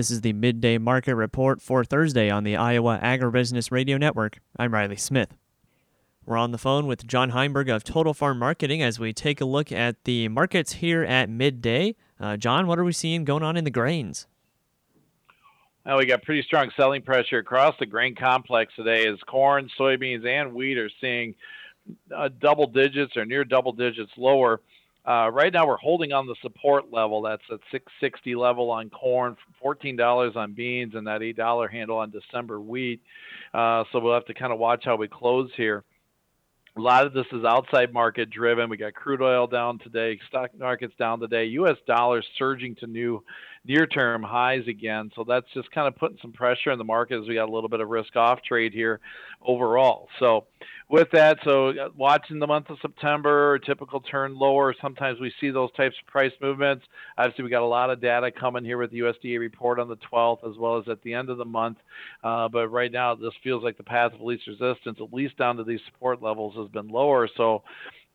This is the midday market report for Thursday on the Iowa Agribusiness Radio Network. I'm Riley Smith. We're on the phone with John Heinberg of Total Farm Marketing as we take a look at the markets here at midday. Uh, John, what are we seeing going on in the grains? Well, we got pretty strong selling pressure across the grain complex today as corn, soybeans, and wheat are seeing uh, double digits or near double digits lower. Uh, right now, we're holding on the support level. That's at 660 level on corn, $14 on beans, and that $8 handle on December wheat. Uh, so we'll have to kind of watch how we close here. A lot of this is outside market driven. We got crude oil down today, stock markets down today, U.S. dollars surging to new near term highs again. So that's just kind of putting some pressure in the market as we got a little bit of risk off trade here overall. So with that, so uh, watching the month of September, typical turn lower. Sometimes we see those types of price movements. Obviously, we got a lot of data coming here with the USDA report on the 12th, as well as at the end of the month. Uh, but right now, this feels like the path of least resistance, at least down to these support levels, has been lower. So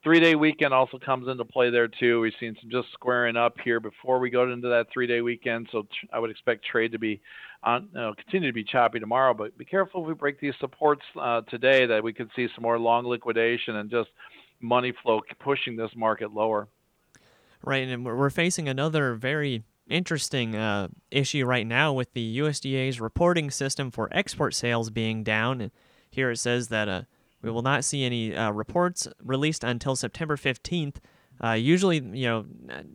three day weekend also comes into play there too. We've seen some just squaring up here before we go into that three day weekend. So I would expect trade to be on you know, continue to be choppy tomorrow. But be careful if we break these supports uh, today that we could see some more long liquidation and just money flow pushing this market lower. Right, and we're facing another very interesting uh, issue right now with the USDA's reporting system for export sales being down. Here it says that uh, we will not see any uh, reports released until September 15th. Uh, usually, you know,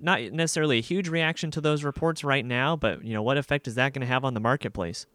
not necessarily a huge reaction to those reports right now, but you know, what effect is that going to have on the marketplace?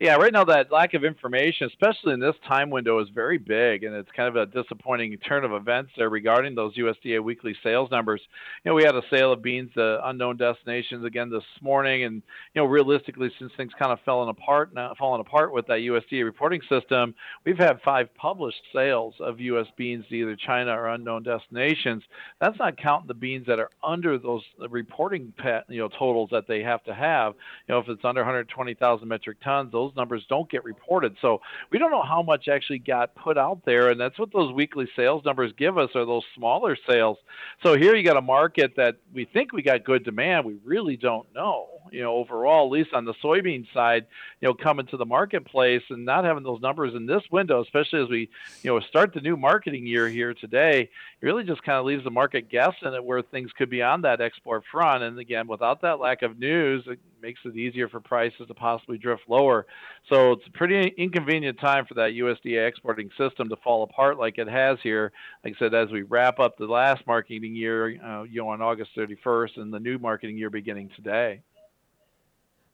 Yeah, right now that lack of information, especially in this time window, is very big, and it's kind of a disappointing turn of events there regarding those USDA weekly sales numbers. You know, we had a sale of beans to unknown destinations again this morning, and you know, realistically, since things kind of falling apart, uh, now falling apart with that USDA reporting system, we've had five published sales of U.S. beans to either China or unknown destinations. That's not counting the beans that are under those reporting, you know, totals that they have to have. You know, if it's under 120,000 metric tons, those those numbers don't get reported. So we don't know how much actually got put out there, and that's what those weekly sales numbers give us are those smaller sales. So here you got a market that we think we got good demand. We really don't know you know, overall, at least on the soybean side, you know, coming to the marketplace and not having those numbers in this window, especially as we, you know, start the new marketing year here today, it really just kind of leaves the market guessing at where things could be on that export front. And again, without that lack of news, it makes it easier for prices to possibly drift lower. So it's a pretty inconvenient time for that USDA exporting system to fall apart like it has here. Like I said, as we wrap up the last marketing year, uh, you know, on August 31st, and the new marketing year beginning today.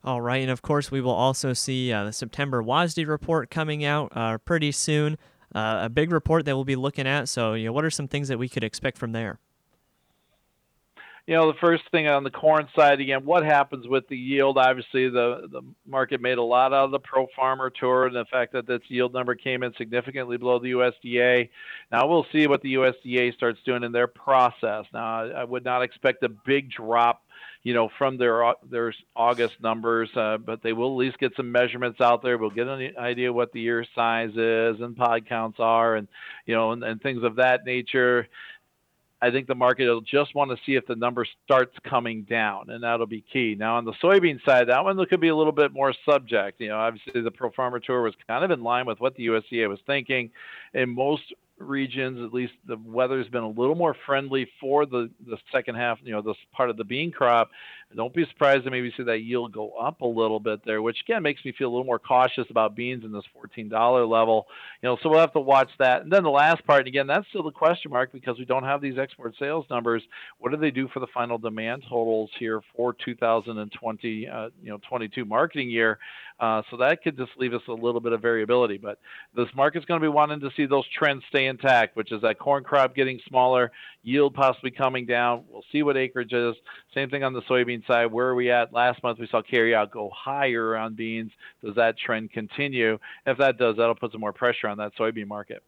All right, and of course, we will also see uh, the September WASDE report coming out uh, pretty soon. Uh, a big report that we'll be looking at. So, you know, what are some things that we could expect from there? You know, the first thing on the corn side again, what happens with the yield? Obviously, the the market made a lot out of the pro farmer tour and the fact that this yield number came in significantly below the USDA. Now we'll see what the USDA starts doing in their process. Now, I would not expect a big drop you know, from their their August numbers, uh, but they will at least get some measurements out there. We'll get an idea what the ear size is and pod counts are, and you know, and, and things of that nature. I think the market will just want to see if the number starts coming down, and that'll be key. Now, on the soybean side, that one could be a little bit more subject. You know, obviously the Pro Farmer Tour was kind of in line with what the USDA was thinking. In most regions, at least the weather's been a little more friendly for the, the second half, you know, this part of the bean crop. Don't be surprised to maybe see that yield go up a little bit there, which again makes me feel a little more cautious about beans in this $14 level. You know, so we'll have to watch that. And then the last part, again, that's still the question mark because we don't have these export sales numbers. What do they do for the final demand totals here for 2020, uh, you know, 22 marketing year? Uh, so that could just leave us a little bit of variability. But this market's going to be wanting to see those trends stay intact, which is that corn crop getting smaller, yield possibly coming down. We'll see what acreage is. Same thing on the soybean side. Where are we at? Last month we saw carryout go higher on beans. Does that trend continue? If that does, that'll put some more pressure on that soybean market.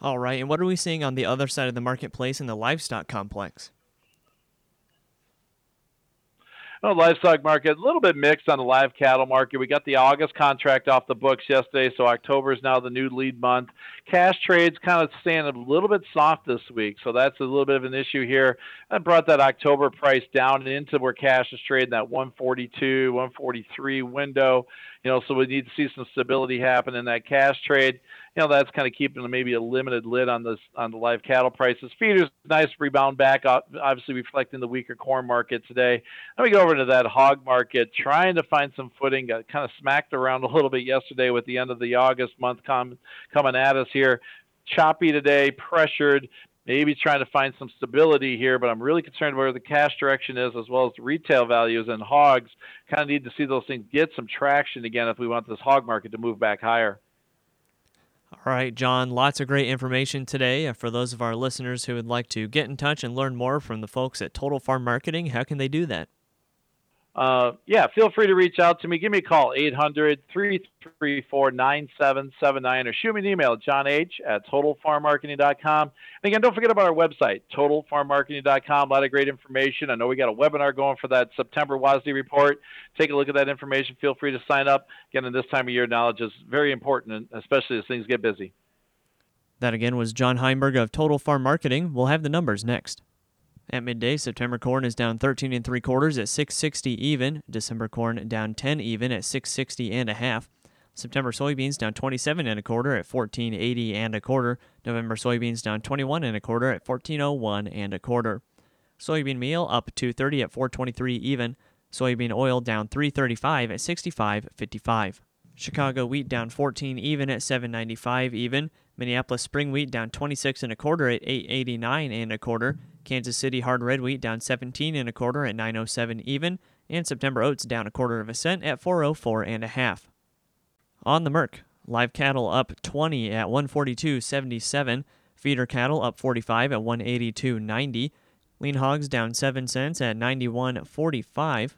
All right. And what are we seeing on the other side of the marketplace in the livestock complex? Well, livestock market a little bit mixed on the live cattle market. We got the August contract off the books yesterday, so October is now the new lead month. Cash trades kind of staying a little bit soft this week, so that's a little bit of an issue here. I brought that October price down into where cash is trading that 142, 143 window. You know, so we need to see some stability happen in that cash trade you know that's kind of keeping maybe a limited lid on this on the live cattle prices. Feeders nice rebound back, obviously reflecting the weaker corn market today. Let me go over to that hog market, trying to find some footing. Got kind of smacked around a little bit yesterday with the end of the August month com- coming at us here. Choppy today, pressured. Maybe trying to find some stability here, but I'm really concerned where the cash direction is as well as retail values and hogs. Kind of need to see those things get some traction again if we want this hog market to move back higher. All right, John, lots of great information today. Uh, for those of our listeners who would like to get in touch and learn more from the folks at Total Farm Marketing, how can they do that? Uh, yeah, feel free to reach out to me. Give me a call, 800 334 9779, or shoot me an email, john h at totalfarmmarketing.com. And again, don't forget about our website, totalfarmmarketing.com. A lot of great information. I know we got a webinar going for that September WASDE report. Take a look at that information. Feel free to sign up. Again, in this time of year, knowledge is very important, especially as things get busy. That again was John Heinberg of Total Farm Marketing. We'll have the numbers next. At midday, September corn is down 13 and 3 quarters at 660 even. December corn down 10 even at 660 and a half. September soybeans down 27 and a quarter at 1480 and a quarter. November soybeans down 21 and a quarter at 1401 and a quarter. Soybean meal up 230 at 423 even. Soybean oil down 335 at 65.55. Chicago wheat down 14 even at 795 even. Minneapolis spring wheat down 26 and a quarter at 889 and a quarter. Kansas City hard red wheat down 17 and a quarter at 907 even, and September oats down a quarter of a cent at 404 and a half. On the Merc, live cattle up 20 at 142.77, feeder cattle up 45 at 182.90, lean hogs down 7 cents at 91.45,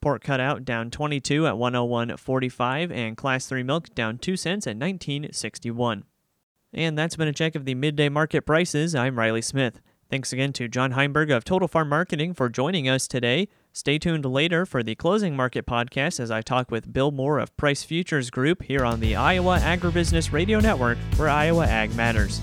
pork cutout down 22 at 101.45, and class 3 milk down 2 cents at 19.61. And that's been a check of the midday market prices. I'm Riley Smith. Thanks again to John Heinberg of Total Farm Marketing for joining us today. Stay tuned later for the Closing Market podcast as I talk with Bill Moore of Price Futures Group here on the Iowa Agribusiness Radio Network, where Iowa Ag matters.